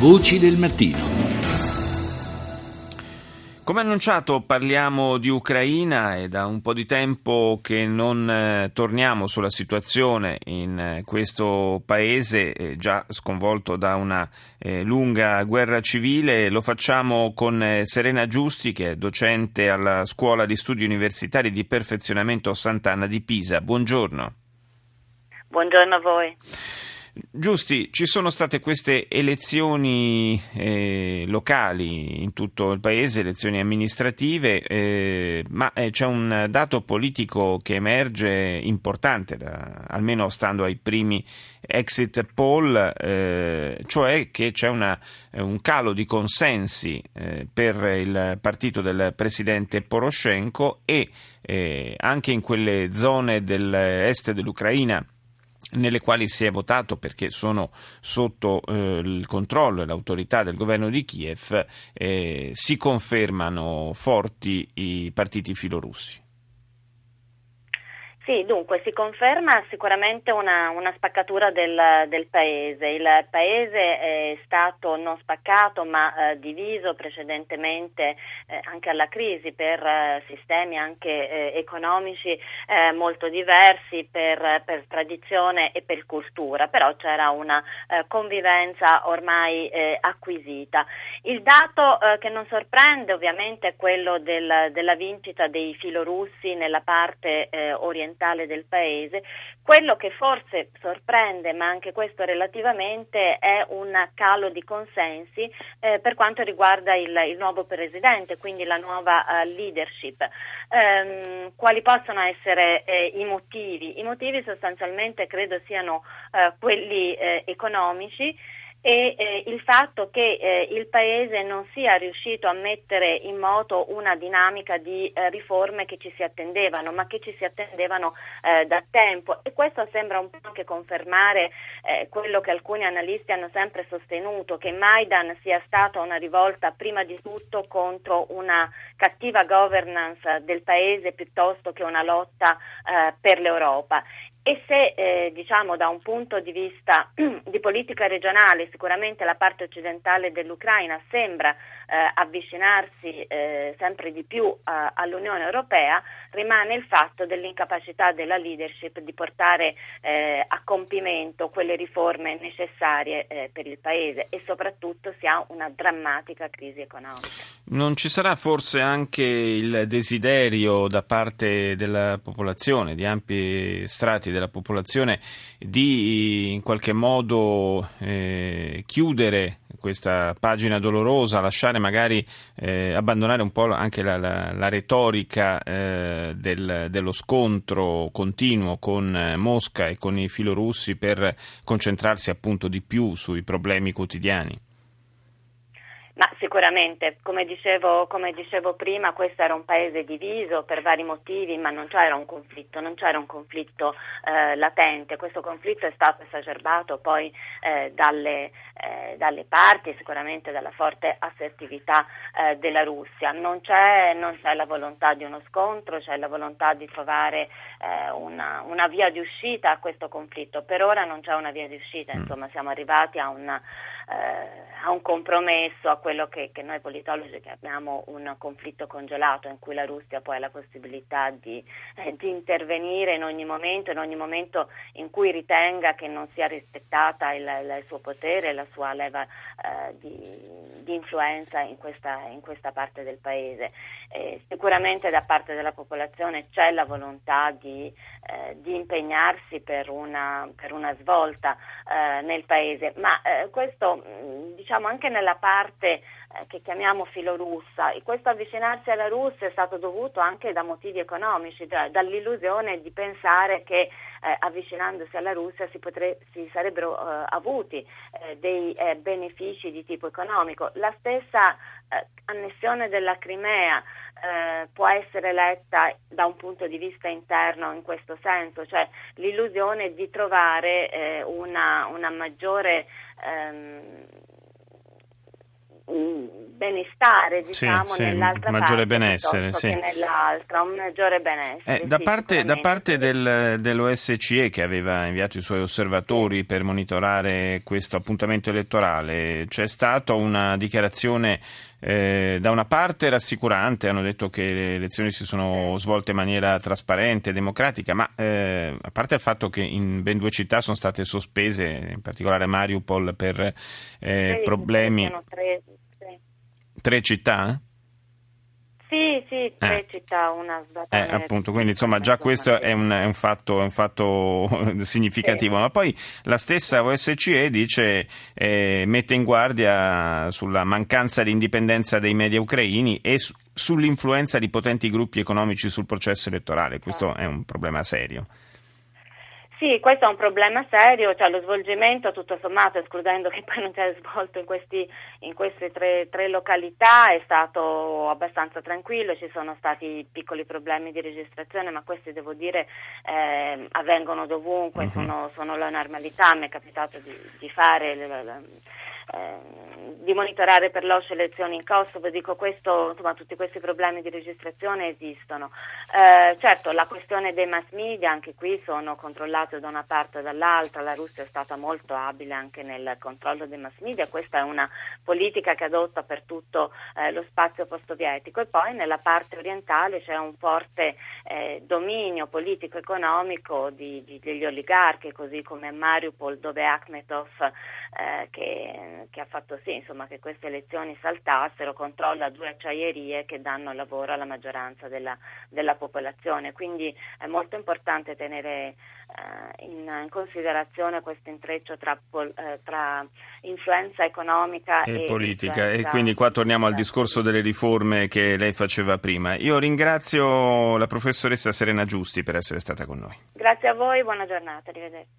Voci del mattino. Come annunciato parliamo di Ucraina e da un po' di tempo che non eh, torniamo sulla situazione in eh, questo paese eh, già sconvolto da una eh, lunga guerra civile. Lo facciamo con eh, Serena Giusti che è docente alla Scuola di Studi Universitari di Perfezionamento Sant'Anna di Pisa. Buongiorno. Buongiorno a voi. Giusti, ci sono state queste elezioni eh, locali in tutto il paese, elezioni amministrative, eh, ma eh, c'è un dato politico che emerge importante, da, almeno stando ai primi exit poll, eh, cioè che c'è una, un calo di consensi eh, per il partito del presidente Poroshenko e eh, anche in quelle zone dell'est dell'Ucraina nelle quali si è votato perché sono sotto eh, il controllo e l'autorità del governo di Kiev, eh, si confermano forti i partiti filorussi. Sì, dunque si conferma sicuramente una, una spaccatura del, del, paese. Il paese è stato non spaccato ma eh, diviso precedentemente eh, anche alla crisi per eh, sistemi anche eh, economici eh, molto diversi per, per, tradizione e per cultura, però c'era una eh, convivenza ormai acquisita. Il dato che non sorprende ovviamente è quello del, della vincita dei filorussi nella parte orientale orientale del paese. Quello che forse sorprende, ma anche questo relativamente, è un calo di consensi eh, per quanto riguarda il, il, nuovo presidente, quindi la nuova uh, leadership. Um, quali possono essere eh, i motivi? I motivi sostanzialmente credo siano uh, quelli eh, economici e eh, il fatto che eh, il Paese non sia riuscito a mettere in moto una dinamica di eh, riforme che ci si attendevano, ma che ci si attendevano eh, da tempo. E questo sembra un po' anche confermare eh, quello che alcuni analisti hanno sempre sostenuto, che Maidan sia stata una rivolta prima di tutto contro una cattiva governance del Paese piuttosto che una lotta eh, per l'Europa e se eh, diciamo da un punto di vista di politica regionale sicuramente la parte occidentale dell'Ucraina sembra eh, avvicinarsi eh, sempre di più all'Unione Europea, rimane il fatto dell'incapacità della leadership di portare eh, a compimento quelle riforme necessarie eh, per il Paese e soprattutto si ha una drammatica crisi economica. Non ci sarà forse anche il desiderio da parte della popolazione, di ampi strati della popolazione, di in qualche modo eh, chiudere questa pagina dolorosa, lasciare magari eh, abbandonare un po' anche la, la, la retorica eh, del, dello scontro continuo con eh, Mosca e con i filorussi per concentrarsi appunto di più sui problemi quotidiani? Ma sicuramente, come dicevo, come dicevo, prima, questo era un paese diviso per vari motivi, ma non c'era un conflitto, non c'era un conflitto eh, latente. Questo conflitto è stato esacerbato poi eh, dalle, eh, dalle, parti, sicuramente dalla forte assertività eh, della Russia. Non c'è, non c'è, la volontà di uno scontro, c'è la volontà di trovare eh, una, una, via di uscita a questo conflitto. Per ora non c'è una via di uscita, mm. insomma, siamo arrivati a una eh, a un compromesso, a quello che, che, noi politologi chiamiamo un conflitto congelato in cui la Russia poi ha la possibilità di, eh, di, intervenire in ogni momento, in ogni momento in cui ritenga che non sia rispettata il, il suo potere, la sua leva eh, di, di, influenza in questa, in questa, parte del paese. sicuramente da parte della popolazione c'è la volontà di, eh, di impegnarsi per una, per una svolta eh, nel paese, ma eh, questo Mm, diciamo anche nella parte eh, che chiamiamo filorussa e questo avvicinarsi alla Russia è stato dovuto anche da motivi economici, da, dall'illusione di pensare che eh, avvicinandosi alla Russia si, potre, si sarebbero eh, avuti eh, dei eh, benefici di tipo economico. La stessa eh, annessione della Crimea può essere letta da un punto di vista interno in questo senso, cioè l'illusione di trovare una, una maggiore ehm, benestare, diciamo, sì, nell'altra maggiore parte benessere, sì. nell'altra, un maggiore benessere. Eh, da, sì, parte, da parte del, dell'OSCE che aveva inviato i suoi osservatori per monitorare questo appuntamento elettorale, c'è stata una dichiarazione eh, da una parte rassicurante, hanno detto che le elezioni si sono svolte in maniera trasparente e democratica, ma eh, a parte il fatto che in ben due città sono state sospese, in particolare Mariupol, per eh, problemi... Tre, città? Sì, sì, tre eh. città, una eh, appunto, quindi insomma già questo è un, è un, fatto, è un fatto, significativo, sì. ma poi la stessa OSCE dice, eh, mette in guardia sulla mancanza di indipendenza dei media ucraini e su, sull'influenza di potenti gruppi economici sul processo elettorale, questo è un problema serio. Sì, questo è un problema serio, cioè lo svolgimento tutto sommato, escludendo che poi non si è svolto in, questi, in queste tre, tre, località, è stato abbastanza tranquillo, ci sono stati piccoli problemi di registrazione, ma questi devo dire eh, avvengono dovunque, uh-huh. sono, sono, la normalità, mi è capitato di, di fare... Le, le, Ehm, di monitorare per l'OSCE le elezioni in Kosovo, dico questo, insomma tutti questi problemi di registrazione esistono. Eh, certo la questione dei mass media, anche qui sono controllate da una parte o dall'altra, la Russia è stata molto abile anche nel controllo dei mass media, questa è una politica che adotta per tutto eh, lo spazio post-sovietico e poi nella parte orientale c'è un forte eh, dominio politico-economico di, di, degli oligarchi, così come Mariupol dove Akhmetov eh, che, che, ha fatto sì insomma, che queste elezioni saltassero, controlla due acciaierie che danno lavoro alla maggioranza della, della popolazione. Quindi è molto importante tenere eh, in, in, considerazione questo intreccio tra, eh, tra influenza economica e, e politica. E quindi qua torniamo al discorso delle riforme che lei faceva prima. Io ringrazio la professoressa Serena Giusti per essere stata con noi. Grazie a voi, buona giornata, arrivederci.